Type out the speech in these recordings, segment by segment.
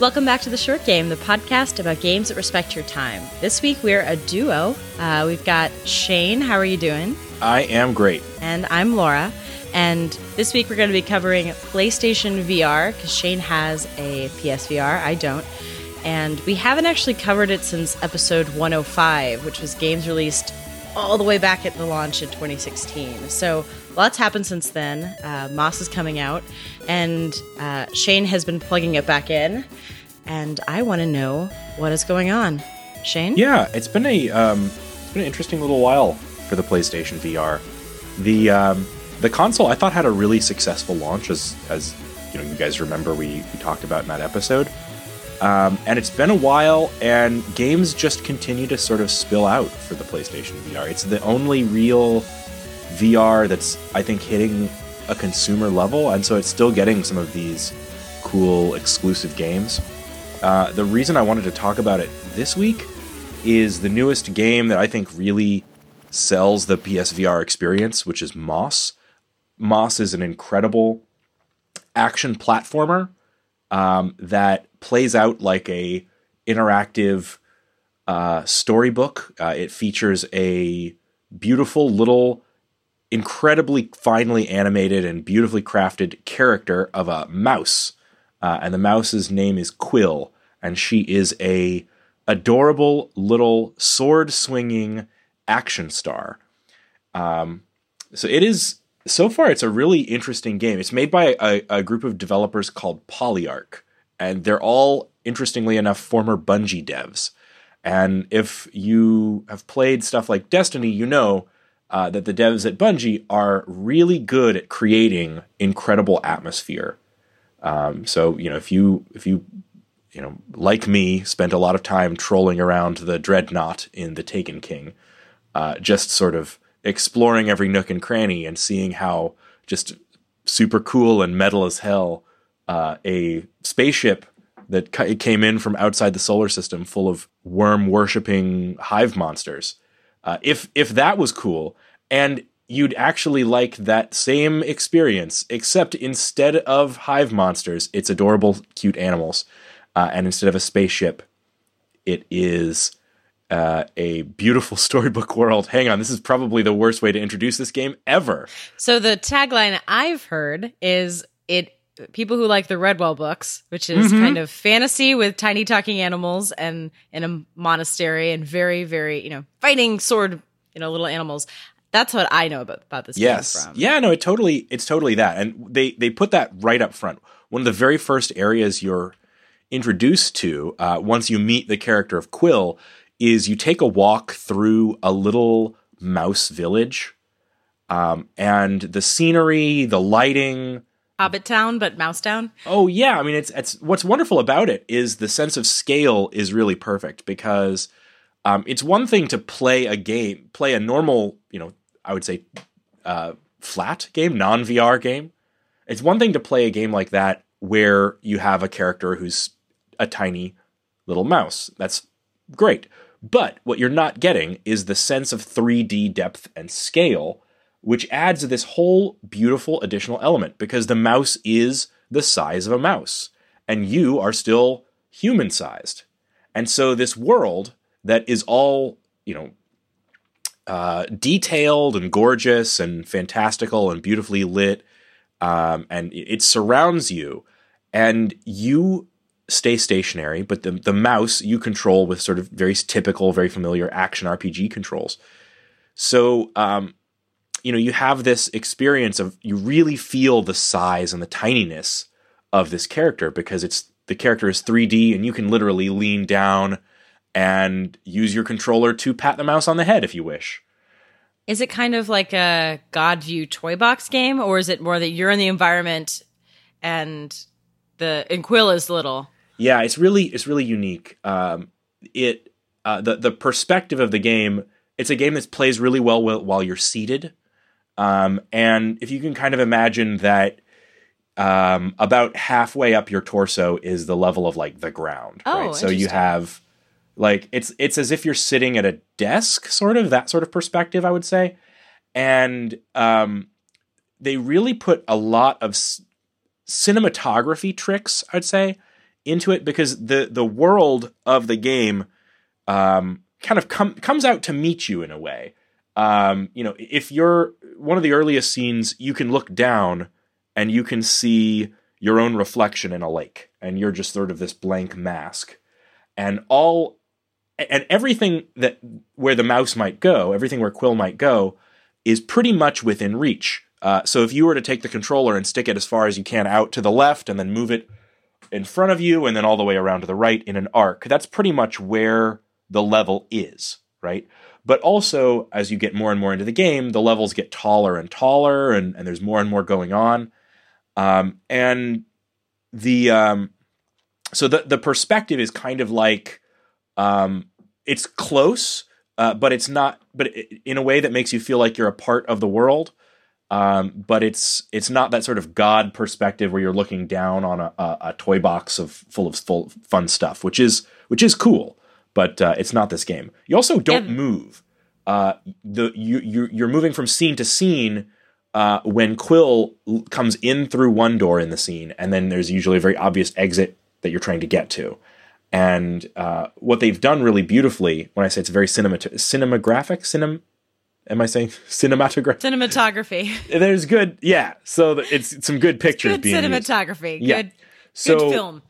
Welcome back to The Short Game, the podcast about games that respect your time. This week we're a duo. Uh, we've got Shane. How are you doing? I am great. And I'm Laura. And this week we're going to be covering PlayStation VR because Shane has a PSVR. I don't. And we haven't actually covered it since episode 105, which was games released all the way back at the launch in 2016. So lots happened since then. Uh, Moss is coming out, and uh, Shane has been plugging it back in. And I want to know what is going on. Shane? Yeah, it's been a um, it's been an interesting little while for the PlayStation VR. The um, the console I thought had a really successful launch, as as you know, you guys remember we, we talked about in that episode. Um, and it's been a while, and games just continue to sort of spill out for the PlayStation VR. It's the only real VR that's, I think, hitting a consumer level, and so it's still getting some of these cool exclusive games. Uh, the reason I wanted to talk about it this week is the newest game that I think really sells the PSVR experience, which is Moss. Moss is an incredible action platformer um, that plays out like a interactive uh, storybook. Uh, it features a beautiful little, incredibly finely animated and beautifully crafted character of a mouse, uh, and the mouse's name is Quill, and she is a adorable little sword swinging action star. Um, so it is so far it's a really interesting game. It's made by a, a group of developers called Polyarc, and they're all interestingly enough former Bungie devs. And if you have played stuff like Destiny, you know uh, that the devs at Bungie are really good at creating incredible atmosphere. Um, so you know if you if you you know like me spent a lot of time trolling around the dreadnought in the Taken King, uh, just sort of exploring every nook and cranny and seeing how just super cool and metal as hell uh, a spaceship that came in from outside the solar system full of worm worshipping hive monsters. Uh, if if that was cool, and you'd actually like that same experience, except instead of hive monsters, it's adorable, cute animals, uh, and instead of a spaceship, it is uh, a beautiful storybook world. Hang on, this is probably the worst way to introduce this game ever. So the tagline I've heard is it people who like the Redwall books, which is mm-hmm. kind of fantasy with tiny talking animals and in a monastery and very very you know fighting sword you know little animals. That's what I know about about this. Yes, yeah, no, it totally it's totally that, and they they put that right up front. One of the very first areas you're introduced to uh, once you meet the character of Quill is you take a walk through a little mouse village, um, and the scenery, the lighting. Hobbit Town, but Mouse Town. Oh yeah, I mean it's it's what's wonderful about it is the sense of scale is really perfect because um, it's one thing to play a game, play a normal, you know, I would say uh, flat game, non VR game. It's one thing to play a game like that where you have a character who's a tiny little mouse. That's great. But what you're not getting is the sense of 3D depth and scale, which adds this whole beautiful additional element because the mouse is the size of a mouse and you are still human sized. And so this world that is all, you know, uh, detailed and gorgeous and fantastical and beautifully lit, um, and it surrounds you, and you stay stationary, but the, the mouse you control with sort of very typical, very familiar action RPG controls. So, um, you know, you have this experience of you really feel the size and the tininess of this character because it's the character is 3D and you can literally lean down and use your controller to pat the mouse on the head if you wish. Is it kind of like a God View toy box game, or is it more that you're in the environment and the and Quill is little? Yeah, it's really it's really unique. Um, it uh, the the perspective of the game. It's a game that plays really well while you're seated, um, and if you can kind of imagine that um, about halfway up your torso is the level of like the ground. Oh, right? so you have like it's it's as if you're sitting at a desk, sort of that sort of perspective, I would say, and um, they really put a lot of cinematography tricks, I'd say, into it because the the world of the game um, kind of com- comes out to meet you in a way. Um, you know, if you're one of the earliest scenes, you can look down and you can see your own reflection in a lake, and you're just sort of this blank mask, and all and everything that where the mouse might go, everything where Quill might go, is pretty much within reach. Uh, so if you were to take the controller and stick it as far as you can out to the left, and then move it in front of you, and then all the way around to the right in an arc, that's pretty much where the level is, right? But also, as you get more and more into the game, the levels get taller and taller, and, and there's more and more going on. Um, and the um, so the the perspective is kind of like um, it's close, uh, but it's not. But in a way that makes you feel like you're a part of the world. Um, but it's it's not that sort of God perspective where you're looking down on a, a, a toy box of full of full fun stuff, which is which is cool. But uh, it's not this game. You also don't yeah. move. Uh, the you you you're moving from scene to scene. Uh, when Quill comes in through one door in the scene, and then there's usually a very obvious exit that you're trying to get to. And uh, what they've done really beautifully, when I say it's very cinemat- cinematographic, cinem, am I saying cinematography? Cinematography. There's good, yeah. So it's, it's some good pictures good being cinematography. Used. Yeah. Good, so good film.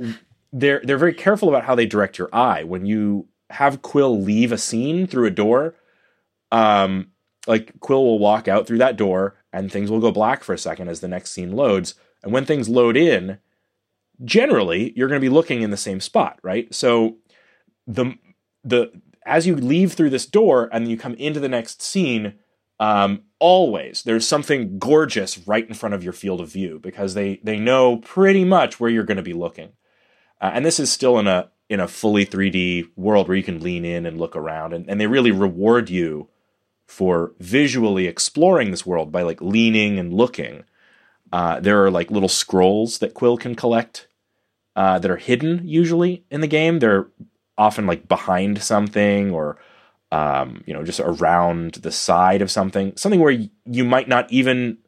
They're they're very careful about how they direct your eye when you have Quill leave a scene through a door. Um, like Quill will walk out through that door, and things will go black for a second as the next scene loads. And when things load in, generally you're going to be looking in the same spot, right? So the the as you leave through this door and you come into the next scene, um, always there's something gorgeous right in front of your field of view because they they know pretty much where you're going to be looking. Uh, and this is still in a in a fully 3D world where you can lean in and look around, and, and they really reward you for visually exploring this world by like leaning and looking. Uh, there are like little scrolls that Quill can collect uh, that are hidden usually in the game. They're often like behind something or um, you know just around the side of something, something where y- you might not even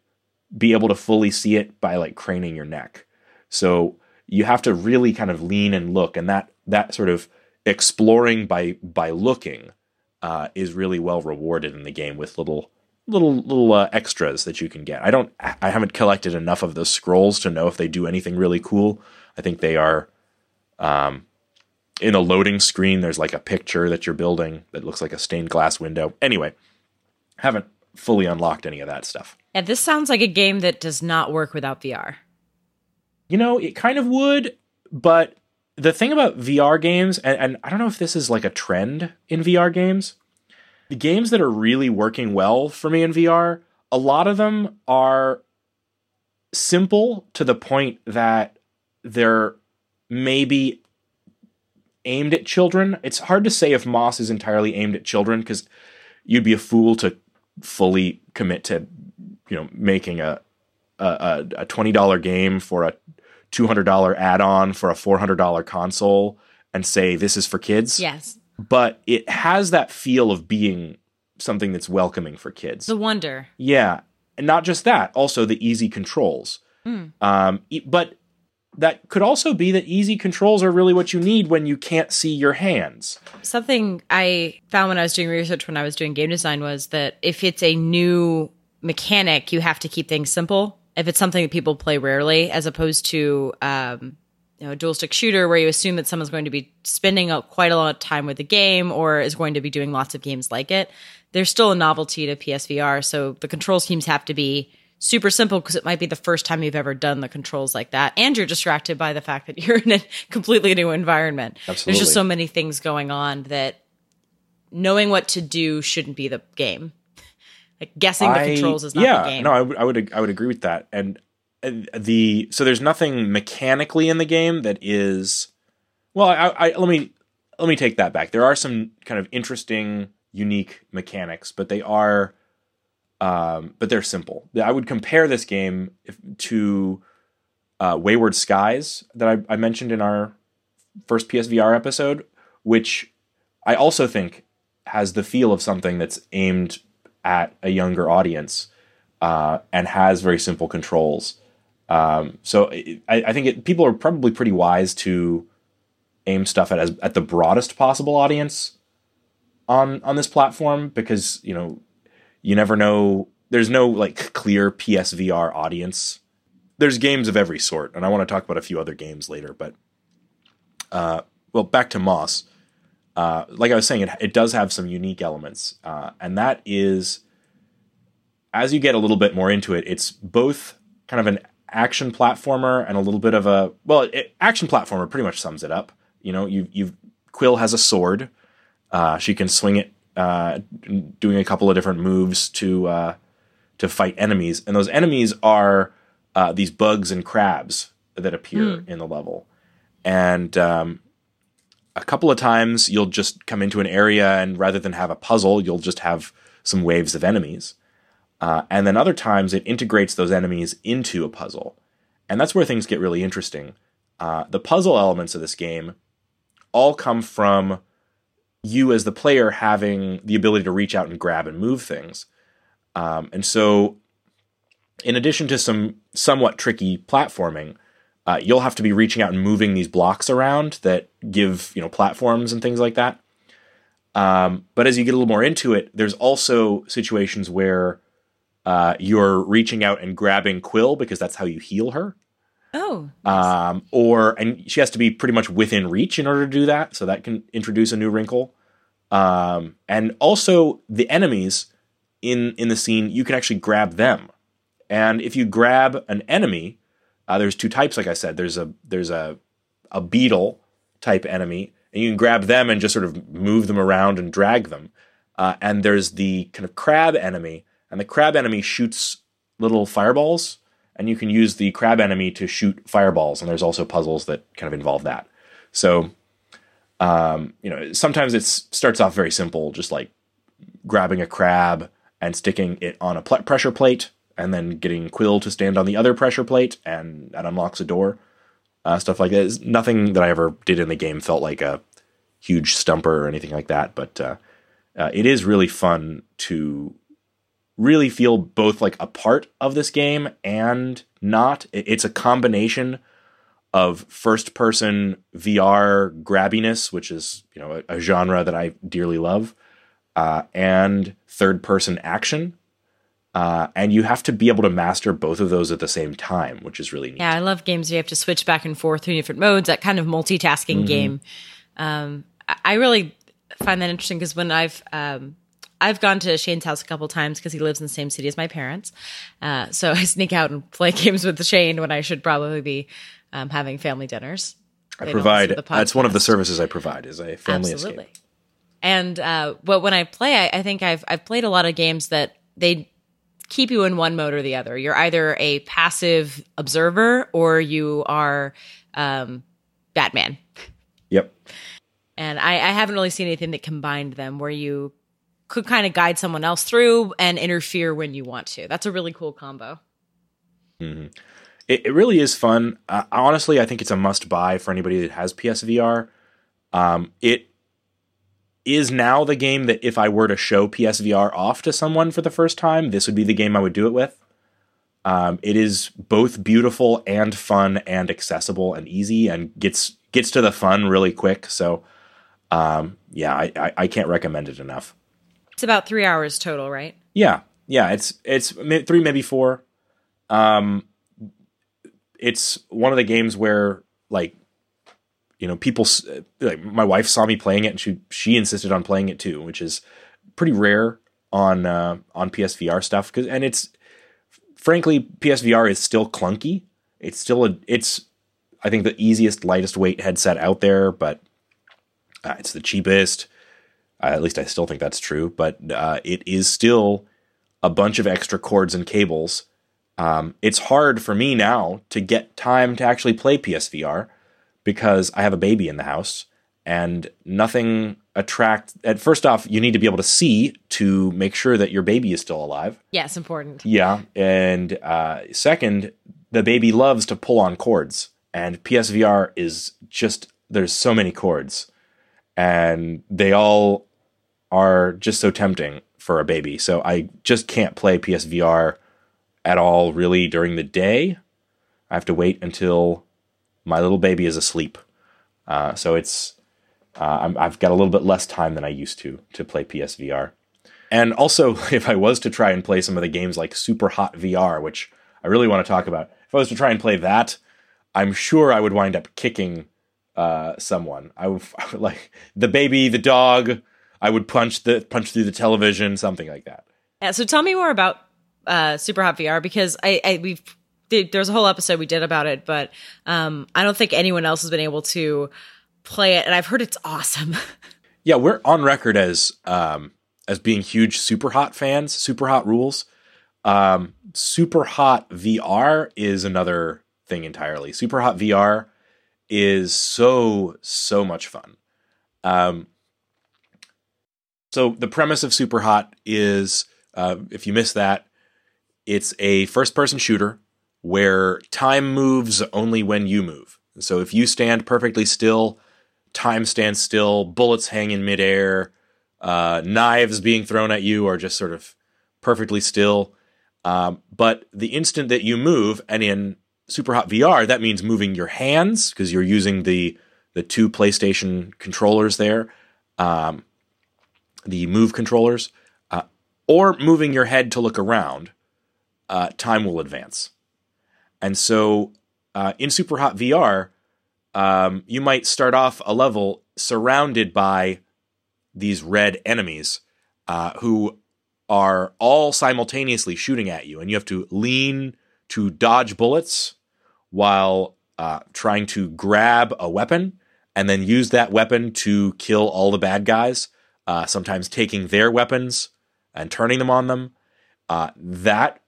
be able to fully see it by like craning your neck. So you have to really kind of lean and look, and that that sort of exploring by by looking uh, is really well rewarded in the game with little little little uh, extras that you can get. I don't I haven't collected enough of those scrolls to know if they do anything really cool. I think they are um, in a loading screen. There's like a picture that you're building that looks like a stained glass window. Anyway, haven't fully unlocked any of that stuff. Yeah, this sounds like a game that does not work without VR. You know, it kind of would, but the thing about VR games, and, and I don't know if this is like a trend in VR games, the games that are really working well for me in VR, a lot of them are simple to the point that they're maybe aimed at children. It's hard to say if Moss is entirely aimed at children because you'd be a fool to fully commit to, you know, making a a, a twenty dollar game for a two hundred dollar add on for a four hundred dollar console and say this is for kids. Yes, but it has that feel of being something that's welcoming for kids. The wonder. Yeah, and not just that, also the easy controls. Mm. Um, but that could also be that easy controls are really what you need when you can't see your hands. Something I found when I was doing research when I was doing game design was that if it's a new mechanic, you have to keep things simple. If it's something that people play rarely, as opposed to um, you know, a dual stick shooter where you assume that someone's going to be spending a, quite a lot of time with the game or is going to be doing lots of games like it, there's still a novelty to PSVR. So the control schemes have to be super simple because it might be the first time you've ever done the controls like that. And you're distracted by the fact that you're in a completely new environment. Absolutely. There's just so many things going on that knowing what to do shouldn't be the game. Like guessing the controls is not yeah, the game. No, I would, I would, agree with that. And the so there's nothing mechanically in the game that is. Well, I, I let me let me take that back. There are some kind of interesting, unique mechanics, but they are um, but they're simple. I would compare this game if, to uh, Wayward Skies that I, I, mentioned in our first PSVR episode, which I also think has the feel of something that's aimed at a younger audience uh, and has very simple controls. Um, so I, I think it, people are probably pretty wise to aim stuff at as at the broadest possible audience on on this platform because you know you never know there's no like clear PSVR audience. There's games of every sort, and I want to talk about a few other games later. But uh, well, back to Moss. Uh, like I was saying, it, it does have some unique elements, uh, and that is as you get a little bit more into it, it's both kind of an action platformer and a little bit of a well, it, action platformer pretty much sums it up. You know, you you Quill has a sword. Uh, she can swing it, uh, doing a couple of different moves to uh, to fight enemies, and those enemies are uh, these bugs and crabs that appear mm. in the level. And um, a couple of times, you'll just come into an area, and rather than have a puzzle, you'll just have some waves of enemies. Uh, and then other times, it integrates those enemies into a puzzle, and that's where things get really interesting. Uh, the puzzle elements of this game all come from you as the player having the ability to reach out and grab and move things. Um, and so, in addition to some somewhat tricky platforming, uh, you'll have to be reaching out and moving these blocks around that give you know platforms and things like that. Um, but as you get a little more into it, there's also situations where uh, you're reaching out and grabbing Quill because that's how you heal her. Oh. Nice. Um, or and she has to be pretty much within reach in order to do that, so that can introduce a new wrinkle. Um, and also the enemies in in the scene, you can actually grab them. And if you grab an enemy, uh, there's two types. Like I said, there's a there's a a beetle type enemy, and you can grab them and just sort of move them around and drag them. Uh, and there's the kind of crab enemy, and the crab enemy shoots little fireballs and you can use the crab enemy to shoot fireballs. And there's also puzzles that kind of involve that. So, um, you know, sometimes it starts off very simple, just like grabbing a crab and sticking it on a pl- pressure plate, and then getting Quill to stand on the other pressure plate, and that unlocks a door. Uh, stuff like that. It's nothing that I ever did in the game felt like a huge stumper or anything like that, but uh, uh, it is really fun to really feel both like a part of this game and not. It's a combination of first person VR grabbiness, which is you know a, a genre that I dearly love, uh, and third person action. Uh, and you have to be able to master both of those at the same time, which is really neat. Yeah, I love games where you have to switch back and forth through different modes. That kind of multitasking mm-hmm. game. Um, I really find that interesting because when I've um, I've gone to Shane's house a couple times because he lives in the same city as my parents. Uh, so I sneak out and play games with Shane when I should probably be um, having family dinners. I provide. That's one of the services I provide is a family Absolutely. escape. And uh, but when I play, I, I think I've I've played a lot of games that they keep you in one mode or the other. You're either a passive observer or you are um, Batman. Yep. And I, I, haven't really seen anything that combined them where you could kind of guide someone else through and interfere when you want to. That's a really cool combo. Mm-hmm. It, it, really is fun. Uh, honestly, I think it's a must buy for anybody that has PSVR. Um, it is now the game that if I were to show PSVR off to someone for the first time, this would be the game I would do it with. Um, it is both beautiful and fun and accessible and easy and gets gets to the fun really quick. So, um, yeah, I, I, I can't recommend it enough. It's about three hours total, right? Yeah, yeah. It's it's three, maybe four. Um, it's one of the games where like you know people like my wife saw me playing it and she she insisted on playing it too, which is pretty rare on uh, on PSVR stuff. Cause and it's frankly PSVR is still clunky. It's still a it's I think the easiest lightest weight headset out there, but uh, it's the cheapest. Uh, at least I still think that's true, but uh, it is still a bunch of extra cords and cables. Um, it's hard for me now to get time to actually play PSVR because I have a baby in the house and nothing attract at first off you need to be able to see to make sure that your baby is still alive yes important yeah and uh, second the baby loves to pull on cords and psvr is just there's so many cords and they all are just so tempting for a baby. So I just can't play PSVR at all really during the day. I have to wait until my little baby is asleep. Uh, so it's uh, i have got a little bit less time than I used to to play PSVR. And also, if I was to try and play some of the games like Super Hot VR, which I really want to talk about, if I was to try and play that, I'm sure I would wind up kicking uh, someone. I would, I would, like the baby, the dog. I would punch the punch through the television, something like that. Yeah. So tell me more about uh, Super Hot VR because I, I we've there's a whole episode we did about it, but um, I don't think anyone else has been able to play it, and I've heard it's awesome. yeah, we're on record as um, as being huge Super Hot fans. Super Hot rules. Um, Super Hot VR is another thing entirely. Super Hot VR is so so much fun. Um, so the premise of Super Hot is, uh, if you miss that, it's a first person shooter where time moves only when you move. So if you stand perfectly still, time stands still, bullets hang in midair, uh, knives being thrown at you are just sort of perfectly still. Um, but the instant that you move, and in Super Hot VR, that means moving your hands because you're using the the two PlayStation controllers there, um, the Move controllers, uh, or moving your head to look around. Uh, time will advance, and so uh, in Super Hot VR, um, you might start off a level surrounded by these red enemies uh, who are all simultaneously shooting at you, and you have to lean to dodge bullets while uh, trying to grab a weapon and then use that weapon to kill all the bad guys, uh, sometimes taking their weapons and turning them on them. Uh, that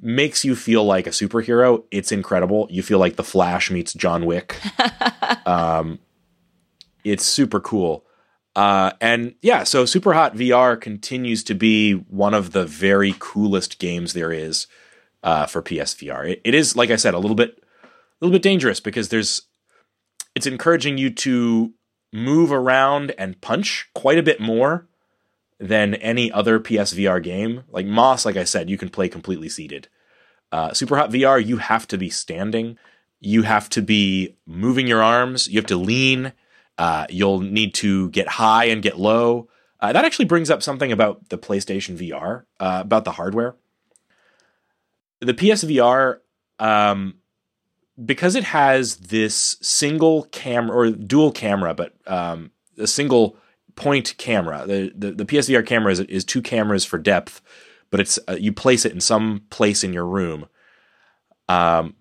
makes you feel like a superhero. It's incredible. You feel like the Flash meets John Wick. um, it's super cool. Uh, and yeah, so Super Hot VR continues to be one of the very coolest games there is uh, for PSVR. It, it is, like I said, a little bit, a little bit dangerous because there's, it's encouraging you to move around and punch quite a bit more than any other PSVR game. Like Moss, like I said, you can play completely seated. Uh, Super Hot VR, you have to be standing. You have to be moving your arms. You have to lean. Uh, you'll need to get high and get low. Uh, that actually brings up something about the PlayStation VR, uh, about the hardware. The PSVR, um, because it has this single camera or dual camera, but um, a single point camera. The, the, the PSVR camera is, is two cameras for depth, but it's uh, you place it in some place in your room. Um,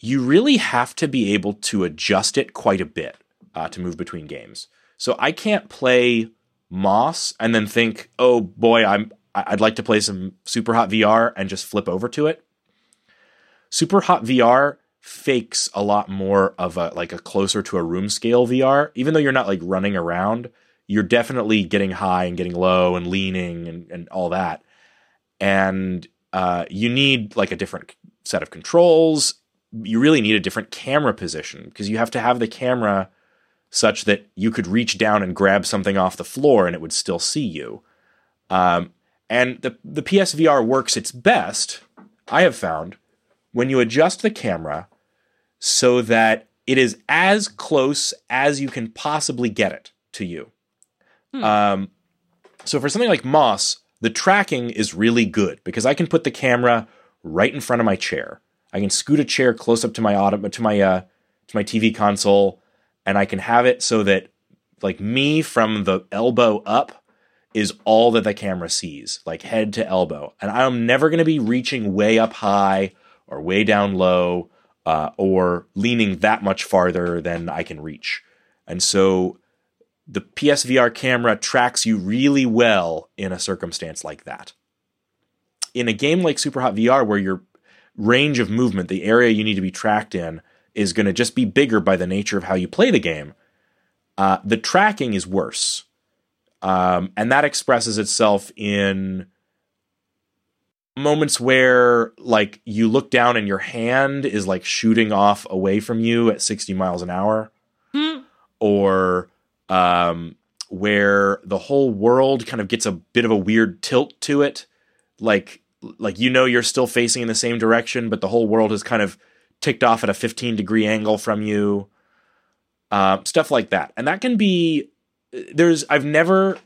you really have to be able to adjust it quite a bit uh, to move between games. So I can't play Moss and then think, oh boy, I'm I'd like to play some Super Hot VR and just flip over to it. Super Hot VR fakes a lot more of a like a closer to a room scale VR, even though you're not like running around you're definitely getting high and getting low and leaning and, and all that. And uh, you need like a different set of controls. You really need a different camera position because you have to have the camera such that you could reach down and grab something off the floor and it would still see you. Um, and the, the PSVR works its best, I have found, when you adjust the camera so that it is as close as you can possibly get it to you. Hmm. Um, so for something like Moss, the tracking is really good because I can put the camera right in front of my chair. I can scoot a chair close up to my auto, to my uh, to my TV console, and I can have it so that like me from the elbow up is all that the camera sees, like head to elbow, and I'm never going to be reaching way up high or way down low uh, or leaning that much farther than I can reach. And so the PSVR camera tracks you really well in a circumstance like that. In a game like Super Hot VR, where your range of movement, the area you need to be tracked in, is going to just be bigger by the nature of how you play the game, uh, the tracking is worse. Um, and that expresses itself in moments where like you look down and your hand is like shooting off away from you at 60 miles an hour mm. or um, where the whole world kind of gets a bit of a weird tilt to it, like like you know you're still facing in the same direction, but the whole world has kind of ticked off at a 15 degree angle from you. uh, stuff like that, and that can be. There's I've never,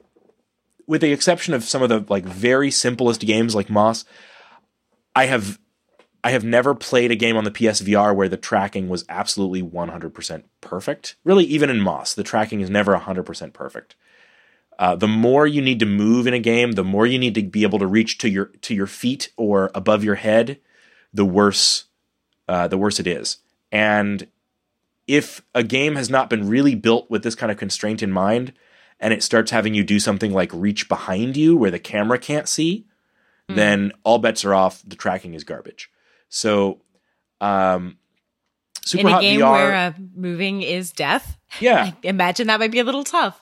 with the exception of some of the like very simplest games like Moss, I have I have never played a game on the PSVR where the tracking was absolutely 100% perfect. Really, even in Moss, the tracking is never 100% perfect. Uh, the more you need to move in a game, the more you need to be able to reach to your to your feet or above your head, the worse uh, the worse it is. And if a game has not been really built with this kind of constraint in mind, and it starts having you do something like reach behind you where the camera can't see, mm. then all bets are off. The tracking is garbage. So, um, Super in a Hot game VR, where uh, moving is death, yeah, I imagine that might be a little tough.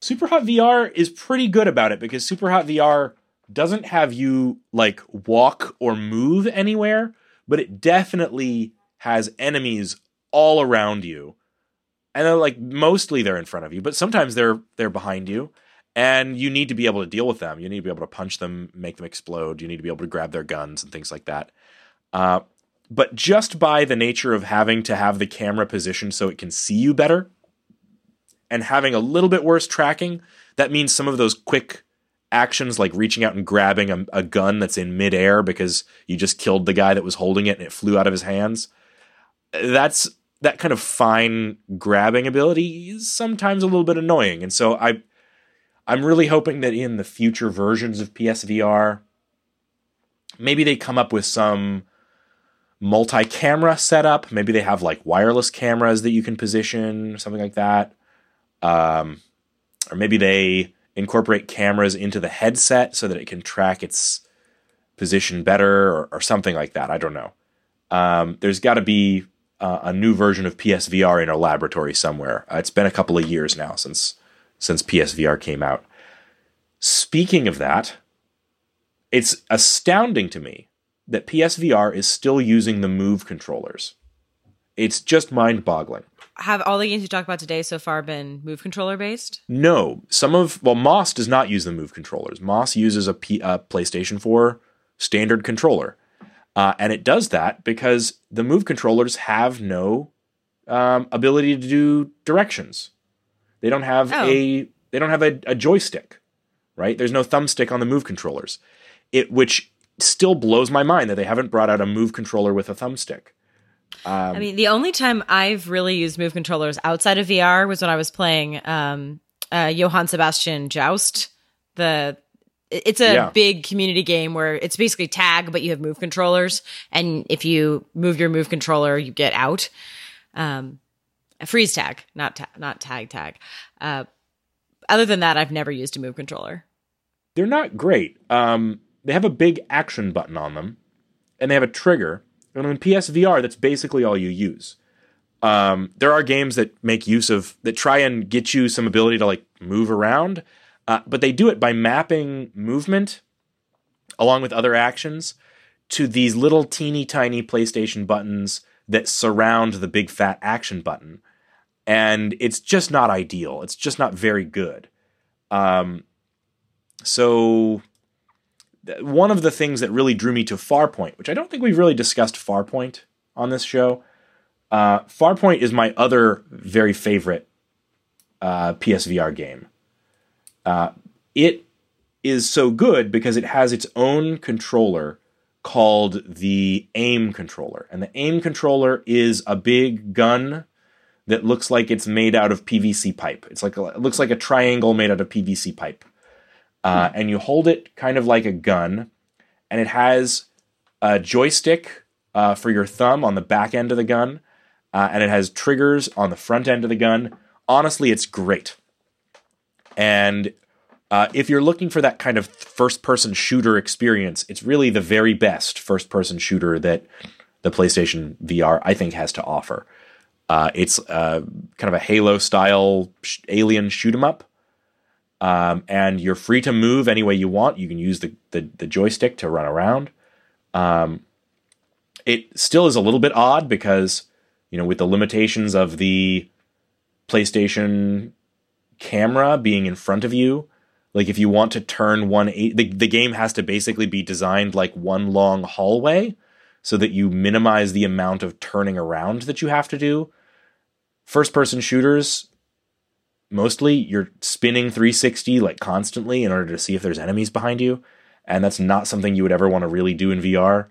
Super Hot VR is pretty good about it because Super Hot VR doesn't have you like walk or move anywhere, but it definitely has enemies all around you. And they're like mostly they're in front of you, but sometimes they're they're behind you and you need to be able to deal with them. You need to be able to punch them, make them explode. You need to be able to grab their guns and things like that. Uh, but just by the nature of having to have the camera positioned so it can see you better and having a little bit worse tracking, that means some of those quick actions like reaching out and grabbing a, a, gun that's in midair because you just killed the guy that was holding it and it flew out of his hands. That's that kind of fine grabbing ability is sometimes a little bit annoying. And so I I'm really hoping that in the future versions of PSVR, maybe they come up with some multi-camera setup. Maybe they have like wireless cameras that you can position, something like that. Um, or maybe they incorporate cameras into the headset so that it can track its position better, or, or something like that. I don't know. Um, there's got to be uh, a new version of PSVR in a laboratory somewhere. Uh, it's been a couple of years now since since PSVR came out. Speaking of that, it's astounding to me that PSVR is still using the Move controllers. It's just mind boggling. Have all the games you talked about today so far been Move controller based? No. Some of, well, Moss does not use the Move controllers. Moss uses a, P, a PlayStation 4 standard controller. Uh, and it does that because the Move controllers have no um, ability to do directions. They don't have oh. a they don't have a, a joystick, right? There's no thumbstick on the Move controllers. It which still blows my mind that they haven't brought out a move controller with a thumbstick. Um, I mean, the only time I've really used move controllers outside of VR was when I was playing um, uh, Johann Sebastian Joust. The it's a yeah. big community game where it's basically tag, but you have move controllers, and if you move your move controller, you get out. Um, a freeze tag, not ta- not tag tag. Uh, other than that, I've never used a move controller. They're not great. Um, they have a big action button on them, and they have a trigger. And on PSVR, that's basically all you use. Um, there are games that make use of that try and get you some ability to like move around, uh, but they do it by mapping movement along with other actions to these little teeny tiny PlayStation buttons that surround the big fat action button, and it's just not ideal. It's just not very good. Um, so one of the things that really drew me to Farpoint, which I don't think we've really discussed Farpoint on this show. Uh, Farpoint is my other very favorite uh, PSVR game. Uh, it is so good because it has its own controller called the AIM controller. And the AIM controller is a big gun that looks like it's made out of PVC pipe. It's like a, it looks like a triangle made out of PVC pipe uh, and you hold it kind of like a gun, and it has a joystick uh, for your thumb on the back end of the gun, uh, and it has triggers on the front end of the gun. Honestly, it's great. And uh, if you're looking for that kind of first person shooter experience, it's really the very best first person shooter that the PlayStation VR, I think, has to offer. Uh, it's uh, kind of a Halo style sh- alien shoot 'em up um, and you're free to move any way you want. You can use the, the, the joystick to run around. Um, it still is a little bit odd because, you know, with the limitations of the PlayStation camera being in front of you, like if you want to turn one, the, the game has to basically be designed like one long hallway so that you minimize the amount of turning around that you have to do. first person shooters, mostly you're spinning 360 like constantly in order to see if there's enemies behind you. And that's not something you would ever want to really do in VR.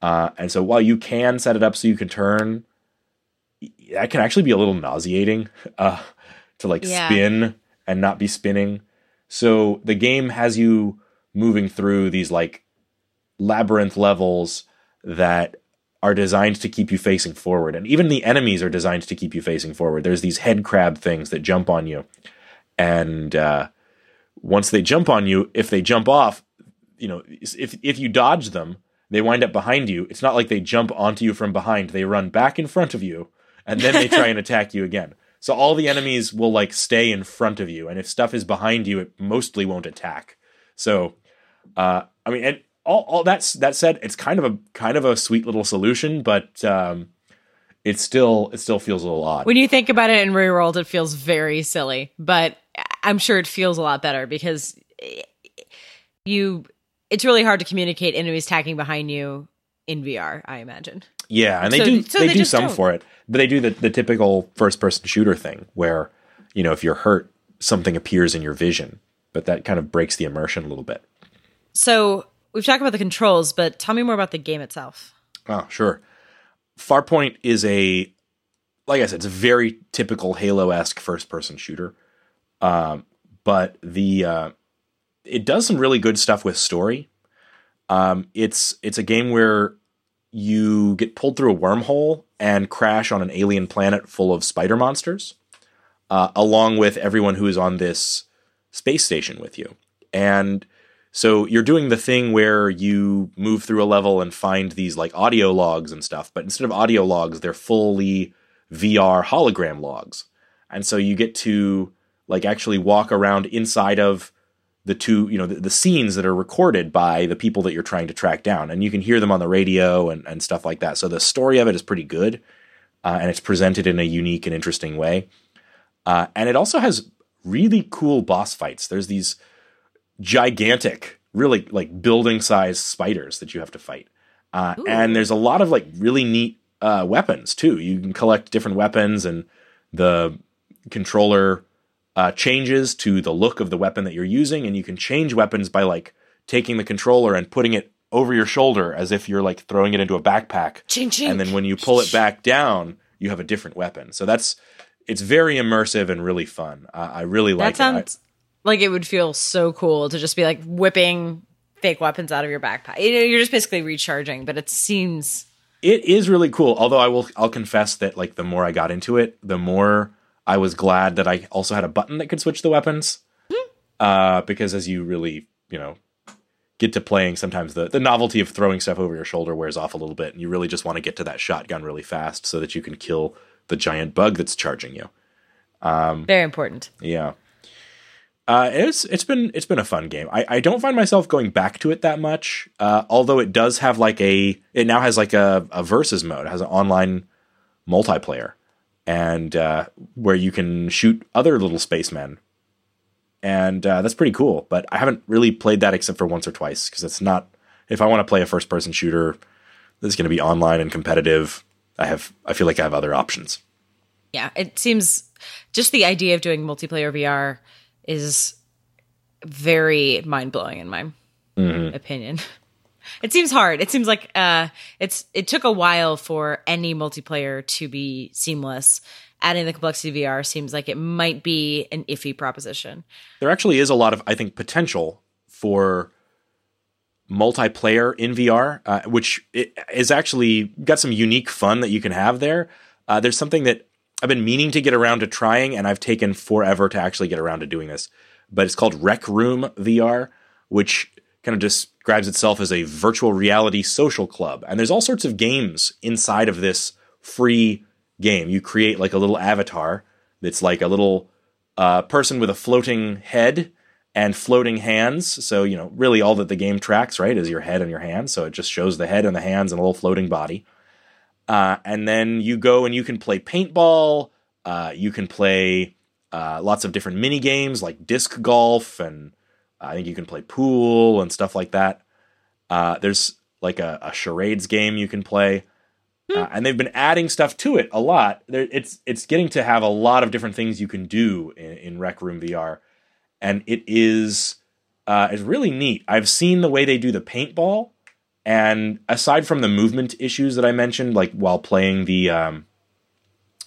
Uh, and so while you can set it up so you can turn, that can actually be a little nauseating uh, to like Yeah. spin and not be spinning. So the game has you moving through these like labyrinth levels that are designed to keep you facing forward. And even the enemies are designed to keep you facing forward. There's these head crab things that jump on you. And uh, once they jump on you, if they jump off, you know, if if you dodge them, they wind up behind you. It's not like they jump onto you from behind. They run back in front of you and then they try and attack you again. So all the enemies will like stay in front of you and if stuff is behind you, it mostly won't attack. So uh I mean and all, all that's that said, it's kind of a kind of a sweet little solution, but um it still it still feels a little odd. When you think about it in real world, it feels very silly, but I'm sure it feels a lot better because you. It's really hard to communicate enemies attacking behind you in VR. I imagine. Yeah, and they So- do so they, they do some don't. for it, but they do the, the typical first person shooter thing where you know if you're hurt, something appears in your vision, but that kind of breaks the immersion a little bit. So we've talked about the controls, but tell me more about the game itself. Oh, sure. Farpoint is a like I said, it's a very typical Halo esque first person shooter, um, but the uh, it does some really good stuff with story. Um, it's it's a game where you get pulled through a wormhole and crash on an alien planet full of spider monsters, uh, along with everyone who is on this space station with you. And so you're doing the thing where you move through a level and find these like audio logs and stuff, but instead of audio logs, they're fully VR hologram logs. And so you get to like actually walk around inside of the two, you know, the, the scenes that are recorded by the people that you're trying to track down. And you can hear them on the radio and, and stuff like that. So the story of it is pretty good. Uh, and it's presented in a unique and interesting way. Uh, and it also has really cool boss fights. There's these gigantic, really like building size spiders that you have to fight. Uh, and there's a lot of like really neat uh, weapons too. You can collect different weapons, and the controller uh, changes to the look of the weapon that you're using, and you can change weapons by like taking the controller and putting it over your shoulder as if you're like throwing it into a backpack. Ching, ching. And then when you pull it back down, you have a different weapon. So that's it's very immersive and really fun. Uh, I really like that it. I- sounds like it would feel so cool to just be like whipping fake weapons out of your backpack. You know, you're just basically recharging, but it seems it is really cool. Although I will, I'll confess that like the more I got into it, the more I was glad that I also had a button that could switch the weapons. Uh, because as you really, you know, get to playing, sometimes the the novelty of throwing stuff over your shoulder wears off a little bit, and you really just want to get to that shotgun really fast so that you can kill the giant bug that's charging you. very important. Yeah. Uh, it's it's been it's been a fun game. I, I don't find myself going back to it that much. Uh, although it does have like a it now has like a, a versus mode. It has an online multiplayer, and uh, where you can shoot other little spacemen, and uh, that's pretty cool. But I haven't really played that except for once or twice because it's not. If I want to play a first person shooter, that's going to be online and competitive. I have I feel like I have other options. Yeah, it seems just the idea of doing multiplayer VR is very mind blowing in my opinion. It seems hard. It seems like uh, it's it took a while for any multiplayer to be seamless. Adding the complexity VR seems like it might be an iffy proposition. there actually is a lot of I think potential for multiplayer in VR, uh, which is actually got some unique fun that you can have there. Uh, there's something that I've been meaning to get around to trying, and I've taken forever to actually get around to doing this. But it's called Rec Room VR, which kind of describes itself as a virtual reality social club. And there's all sorts of games inside of this free game. You create like a little avatar that's like a little uh, person with a floating head and floating hands. So, you know, really all that the game tracks, right, is your head and your hands. So it just shows the head and the hands and a little floating body. Uh, and then you go and you can play paintball. Uh, you can play uh, lots of different mini games like disc golf, and I think you can play pool and stuff like that. Uh, there's like a, a charades game you can play. uh, and they've been adding stuff to it a lot. There, it's it's getting to have a lot of different things you can do in, in Rec Room VR, and it is uh, is really neat. I've seen the way they do the paintball, and aside from the movement issues that I mentioned, like while playing the um,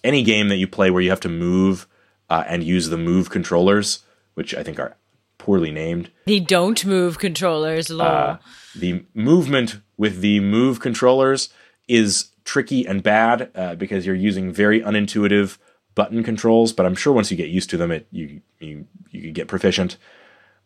any game that you play where you have to move uh, and use the move controllers, which I think are poorly named. The don't move controllers, lol. Uh, the movement with the move controllers is tricky and bad uh, because you're using very unintuitive button controls. But I'm sure once you get used to them, it you you you can get proficient.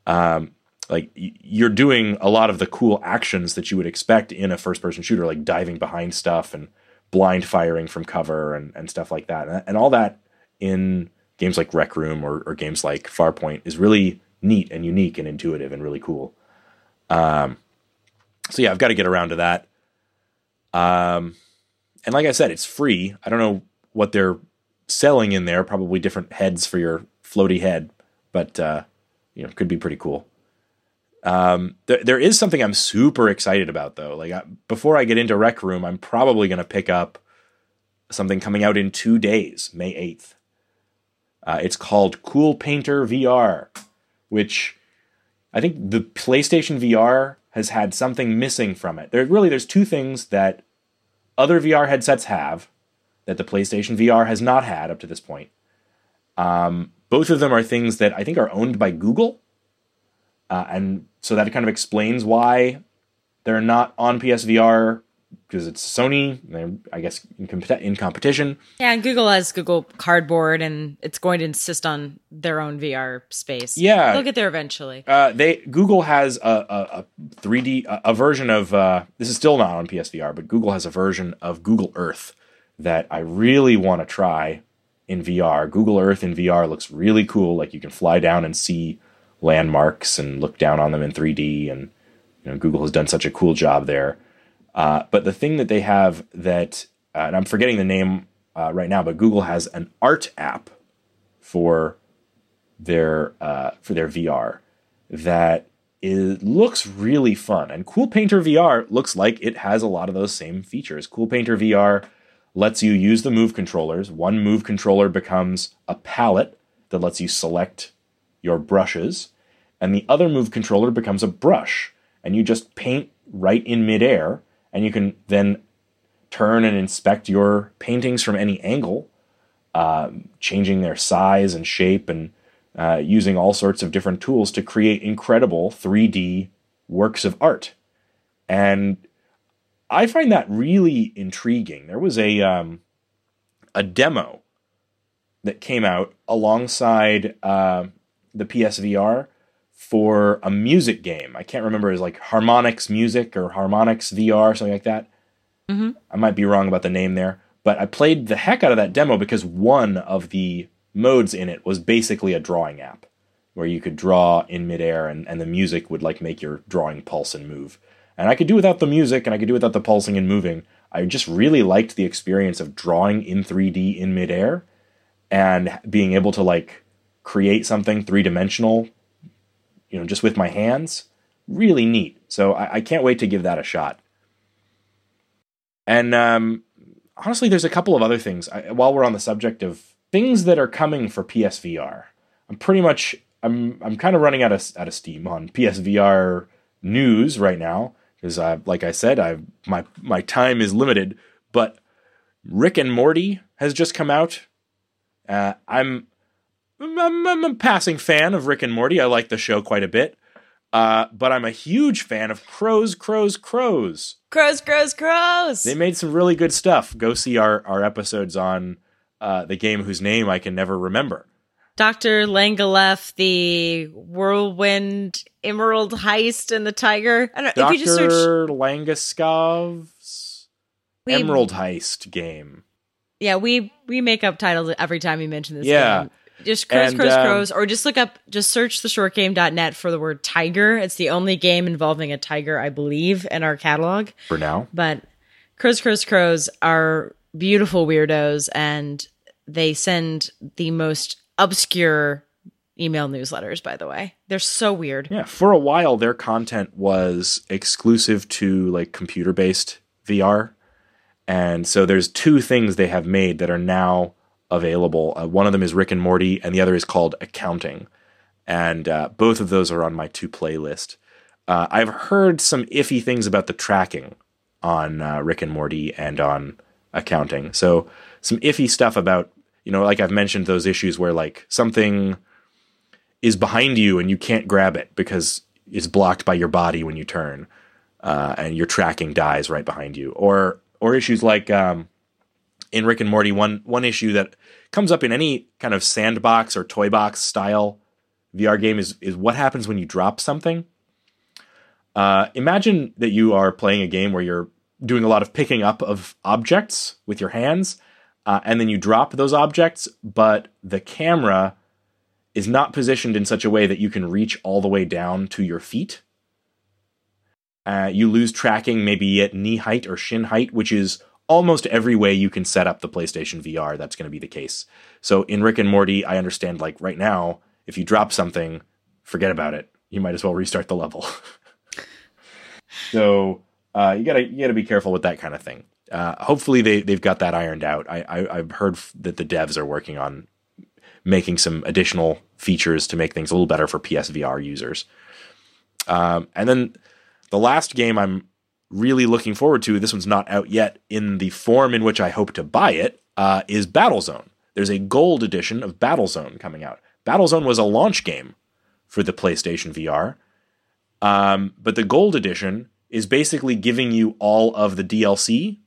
Um, like you're doing a lot of the cool actions that you would expect in a first person shooter, like diving behind stuff and blind firing from cover and, and stuff like that. And, and all that in games like Rec Room or, or, games like Farpoint is really neat and unique and intuitive and really cool. Um, so yeah, I've got to get around to that. Um, and like I said, it's free. I don't know what they're selling in there. Probably different heads for your floaty head, but uh, you know, could be pretty cool. Um, th- there is something I'm super excited about though. Like I, before I get into Rec Room, I'm probably going to pick up something coming out in two days, May 8th. Uh, it's called Coolpaintr VR, which I think the PlayStation VR has had something missing from it. There really there's two things that other VR headsets have that the PlayStation VR has not had up to this point. Um, both of them are things that I think are owned by Google, uh, and so that kind of explains why they're not on PSVR because it's Sony. They're, I guess, in, in, competition. Yeah, and Google has Google Cardboard, and it's going to insist on their own VR space. Yeah, they'll get there eventually. Uh, they Google has a, a, 3D a, a, version of uh, this is still not on PSVR, but Google has a version of Google Earth that I really want to try in VR. Google Earth in VR looks really cool. Like you can fly down and see landmarks and look down on them in 3D, and you know Google has done such a cool job there. Uh, but the thing that they have that, uh, and I'm forgetting the name uh, right now, but Google has an art app for their uh, for their VR that is, looks really fun. And Coolpaintr VR looks like it has a lot of those same features. Coolpaintr VR lets you use the move controllers. One move controller becomes a palette that lets you select your brushes, and the other move controller becomes a brush, and you just paint right in midair and you can then turn and inspect your paintings from any angle, uh, changing their size and shape and uh, using all sorts of different tools to create incredible 3D works of art. And I find that really intriguing. There was a um, a demo that came out alongside uh, the PSVR for a music game. I can't remember. It was like Harmonix Music or Harmonix VR, something like that. Mm-hmm. I might be wrong about the name there, but I played the heck out of that demo because one of the modes in it was basically a drawing app where you could draw in midair and, and the music would like make your drawing pulse and move. And I could do without the music and I could do without the pulsing and moving. I just really liked the experience of drawing in 3D in midair and being able to like create something three dimensional you know, just with my hands. Really neat. So I, I can't wait to give that a shot. And um, honestly, there's a couple of other things. I, while we're on the subject of things that are coming for PSVR, I'm pretty much I'm I'm kind of running out of out of steam on PSVR news right now because I like I said I my my time is limited. But Rick and Morty has just come out. Uh, I'm I'm, I'm, a passing fan of Rick and Morty. I like the show quite a bit. Uh, but I'm a huge fan of Crows, Crows, Crows. Crows, Crows, Crows. They made some really good stuff. Go see our, our episodes on uh, the game whose name I can never remember. Dr. Langolef, the whirlwind emerald heist and the tiger. I don't know. Dr. If you just search Langeskov's Emerald Heist game. Yeah, we we make up titles every time we mention this yeah. game. Just crows, and, crows, um, crows, or just look up, just search the shortgame.net for the word tiger. It's the only game involving a tiger, I believe, in our catalog. For now. But crows, crows, crows are beautiful weirdos, and they send the most obscure email newsletters, by the way. They're so weird. Yeah. For a while, their content was exclusive to like computer based VR. And so there's two things they have made that are now available. Uh, one of them is Rick and Morty, and the other is called Accounting. And uh, both of those are on my two playlist. Uh, I've heard some iffy things about the tracking on uh, Rick and Morty and on Accounting. So some iffy stuff about, you know, like I've mentioned those issues where like something is behind you and you can't grab it because it's blocked by your body when you turn, uh, and your tracking dies right behind you. Or or issues like um, in Rick and Morty, one one issue that comes up in any kind of sandbox or toy box style VR game is is what happens when you drop something. Uh, imagine that you are playing a game where you're doing a lot of picking up of objects with your hands, uh, and then you drop those objects, but the camera is not positioned in such a way that you can reach all the way down to your feet. Uh, you lose tracking maybe at knee height or shin height, which is almost every way you can set up the PlayStation VR. That's going to be the case. So in Rick and Morty, I understand like right now, if you drop something, forget about it. You might as well restart the level. so uh, you gotta you gotta be careful with that kind of thing. Uh, hopefully they they've got that ironed out. I, I I've heard that the devs are working on making some additional features to make things a little better for PSVR users. Um, and then the last game I'm really looking forward to, this one's not out yet in the form in which I hope to buy it, uh, is Battlezone. There's a gold edition of Battlezone coming out. Battlezone was a launch game for the PlayStation VR, um, but the gold edition is basically giving you all of the DLC.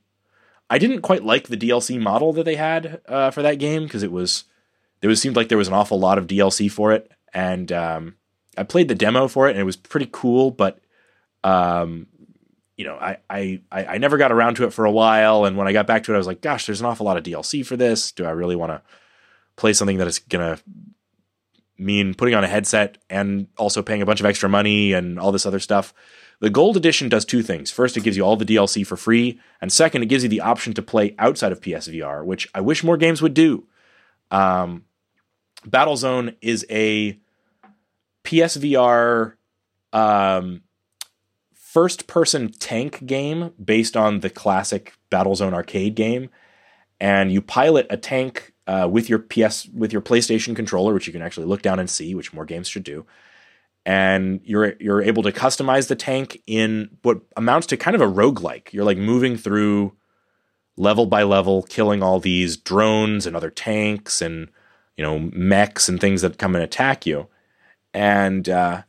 I didn't quite like the DLC model that they had uh, for that game because it was there was seemed like there was an awful lot of DLC for it, and um, I played the demo for it, and it was pretty cool. But um, you know, I, I I never got around to it for a while, and when I got back to it, I was like, gosh, there's an awful lot of DLC for this. Do I really want to play something that is gonna mean putting on a headset and also paying a bunch of extra money and all this other stuff? The gold edition does two things. First, it gives you all the DLC for free, and second, it gives you the option to play outside of PSVR, which I wish more games would do. Um, Battlezone is a PSVR um, first person tank game based on the classic Battlezone arcade game. And you pilot a tank uh, with your PS with your PlayStation controller, which you can actually look down and see, which more games should do. And you're you're able to customize the tank in what amounts to kind of a roguelike. You're like moving through level by level, killing all these drones and other tanks and you know, mechs and things that come and attack you. And uh,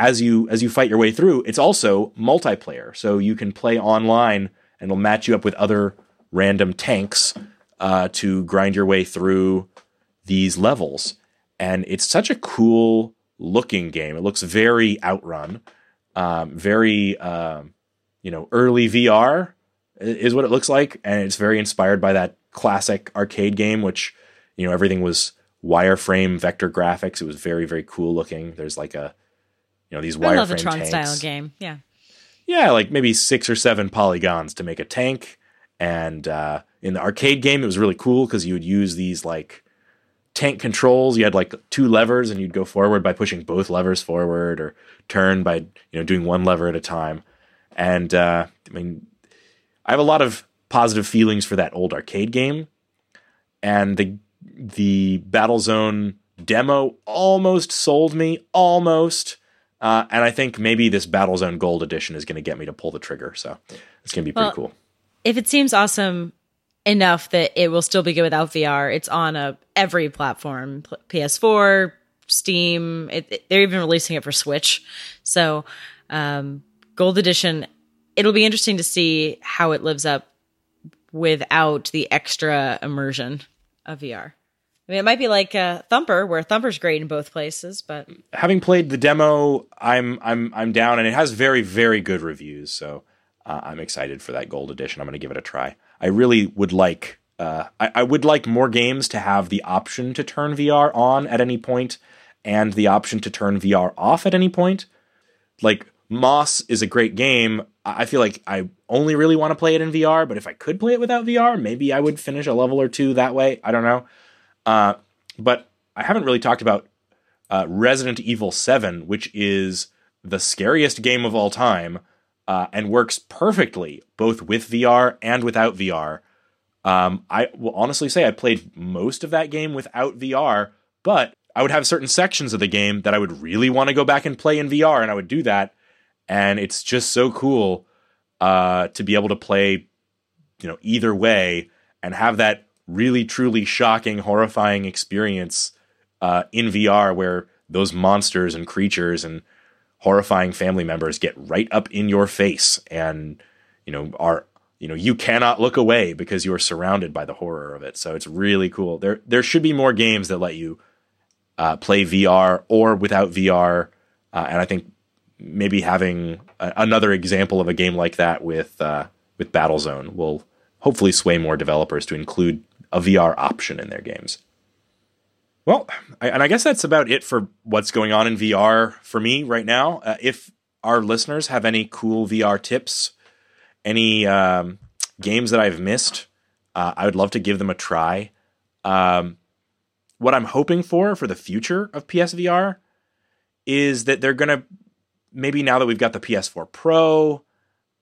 as you as you fight your way through, it's also multiplayer, so you can play online and it'll match you up with other random tanks uh, to grind your way through these levels. And it's such a cool looking game. It looks very outrun, um, very uh, you know early VR is what it looks like, and it's very inspired by that classic arcade game, which you know everything was wireframe vector graphics. It was very very cool looking. There's like a you know these wireframe. I love a Tron tanks. style game. Yeah. Yeah, like maybe six or seven polygons to make a tank. And uh, in the arcade game, it was really cool because you would use these like tank controls. You had like two levers, and you'd go forward by pushing both levers forward, or turn by you know doing one lever at a time. And uh, I mean, I have a lot of positive feelings for that old arcade game, and the the Battlezone demo almost sold me, almost. Uh, and I think maybe this Battlezone Gold Edition is going to get me to pull the trigger. So it's going to be pretty well, cool. If it seems awesome enough that it will still be good without VR, it's on a every platform: PS4, Steam. It, it, they're even releasing it for Switch. So um, Gold Edition. It'll be interesting to see how it lives up without the extra immersion of VR. I mean, it might be like uh, Thumper, where Thumper's great in both places, but having played the demo, I'm I'm I'm down, and it has very very good reviews. So uh, I'm excited for that gold edition. I'm going to give it a try. I really would like uh, I, I would like more games to have the option to turn VR on at any point, and the option to turn VR off at any point. Like Moss is a great game. I feel like I only really want to play it in VR, but if I could play it without VR, maybe I would finish a level or two that way. I don't know. Uh, but I haven't really talked about uh, Resident Evil 7, which is the scariest game of all time. uh, and works perfectly both with VR and without VR. Um, I will honestly say I played most of that game without VR, but I would have certain sections of the game that I would really want to go back and play in VR, and I would do that. And it's just so cool uh, to be able to play, you know, either way and have that really truly shocking, horrifying experience uh, in VR where those monsters and creatures and horrifying family members get right up in your face and you know are you know you cannot look away because you are surrounded by the horror of it. So it's really cool. There there should be more games that let you uh, play VR or without VR uh, and I think maybe having a, another example of a game like that with uh, with Battlezone will hopefully sway more developers to include a VR option in their games. Well, I, and I guess that's about it for what's going on in VR for me right now. Uh, if our listeners have any cool VR tips, any um, games that I've missed, uh, I would love to give them a try. Um, what I'm hoping for for the future of PSVR is that they're going to maybe now that we've got the PS4 Pro,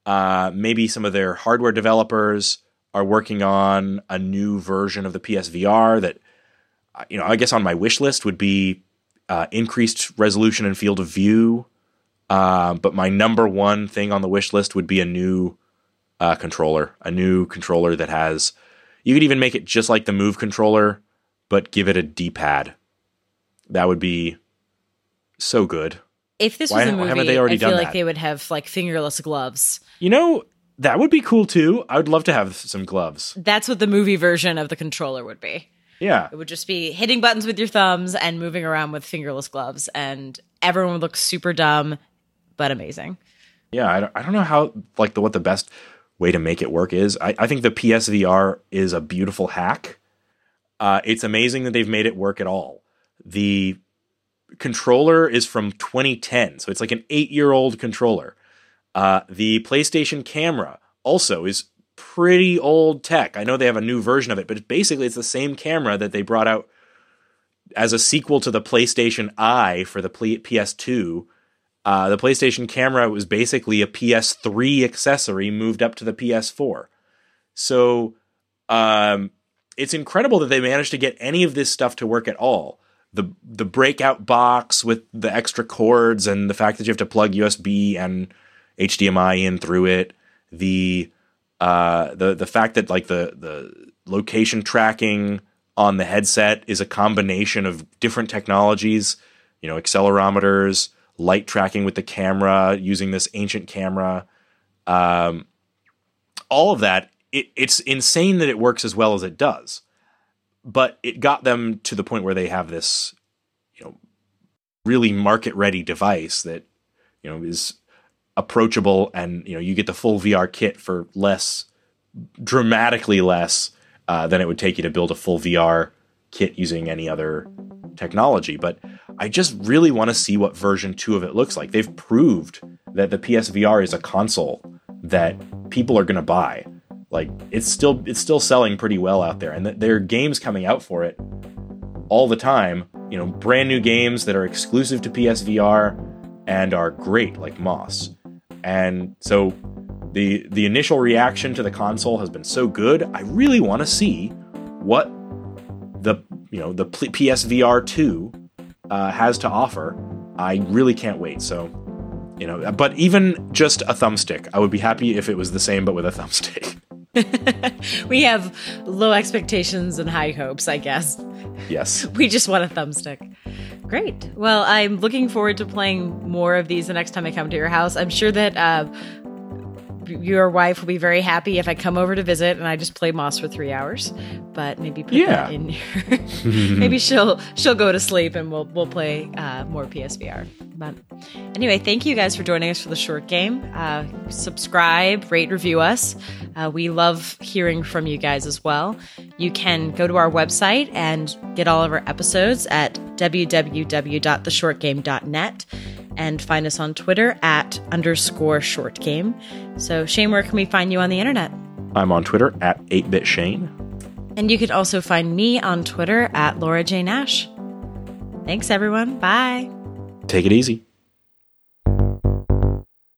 uh, maybe some of their hardware developers are working on a new version of the PSVR that, uh, you know, I guess on my wish list would be uh, increased resolution and field of view. Uh, but my number one thing on the wish list would be a new uh, controller, a new controller that has. You could even make it just like the Move controller, but give it a D-pad. That would be so good. If this Why- was a movie, haven't they already I feel like that? they would have like fingerless gloves. You know, that would be cool too. I would love to have some gloves. That's what the movie version of the controller would be. Yeah. It would just be hitting buttons with your thumbs and moving around with fingerless gloves, and everyone would look super dumb, but amazing. Yeah, I don't, I don't know how like the what the best way to make it work is. I, I think the PSVR is a beautiful hack. Uh, it's amazing that they've made it work at all. The controller is from 2010, so it's like an eight year old controller. Uh, the PlayStation camera also is pretty old tech. I know they have a new version of it, but basically it's the same camera that they brought out as a sequel to the PlayStation Eye for the PS2 uh, the PlayStation camera was basically a PS3 accessory moved up to the PS4. So um, it's incredible that they managed to get any of this stuff to work at all. The the breakout box with the extra cords and the fact that you have to plug USB and HDMI in through it. The uh, the the fact that like the the location tracking on the headset is a combination of different technologies. You know, accelerometers, light tracking with the camera using this ancient camera. Um, all of that, it, it's insane that it works as well as it does. But it got them to the point where they have this, you know, really market ready device that, you know, is approachable and, you know, you get the full VR kit for less, dramatically less uh, than it would take you to build a full VR kit using any other technology. But I just really want to see what version 2 of it looks like. They've proved that the PSVR is a console that people are going to buy. Like it's still it's still selling pretty well out there and th- there are games coming out for it all the time, you know, brand new games that are exclusive to PSVR and are great like Moss. And so the the initial reaction to the console has been so good. I really want to see what the you know the PSVR 2 uh, has to offer. I really can't wait. So, you know, but even just a thumbstick, I would be happy if it was the same but with a thumbstick. We have low expectations and high hopes, I guess. yes. We just want a thumbstick. Great. Well, I'm looking forward to playing more of these the next time I come to your house. I'm sure that uh, your wife will be very happy if I come over to visit and I just play Moss for three hours. But maybe put Yeah. that in your. maybe she'll she'll go to sleep and we'll we'll play uh, more PSVR. But anyway, thank you guys for joining us for the short game. Uh, subscribe, rate, review us. Uh, we love hearing from you guys as well. You can go to our website and get all of our episodes at www.theshortgame.net and find us on Twitter at underscore short game. So, Shane, where can we find you on the internet? I'm on Twitter at 8bitshane. And you can also find me on Twitter at Laura J. Nash. Thanks, everyone. Bye. Take it easy.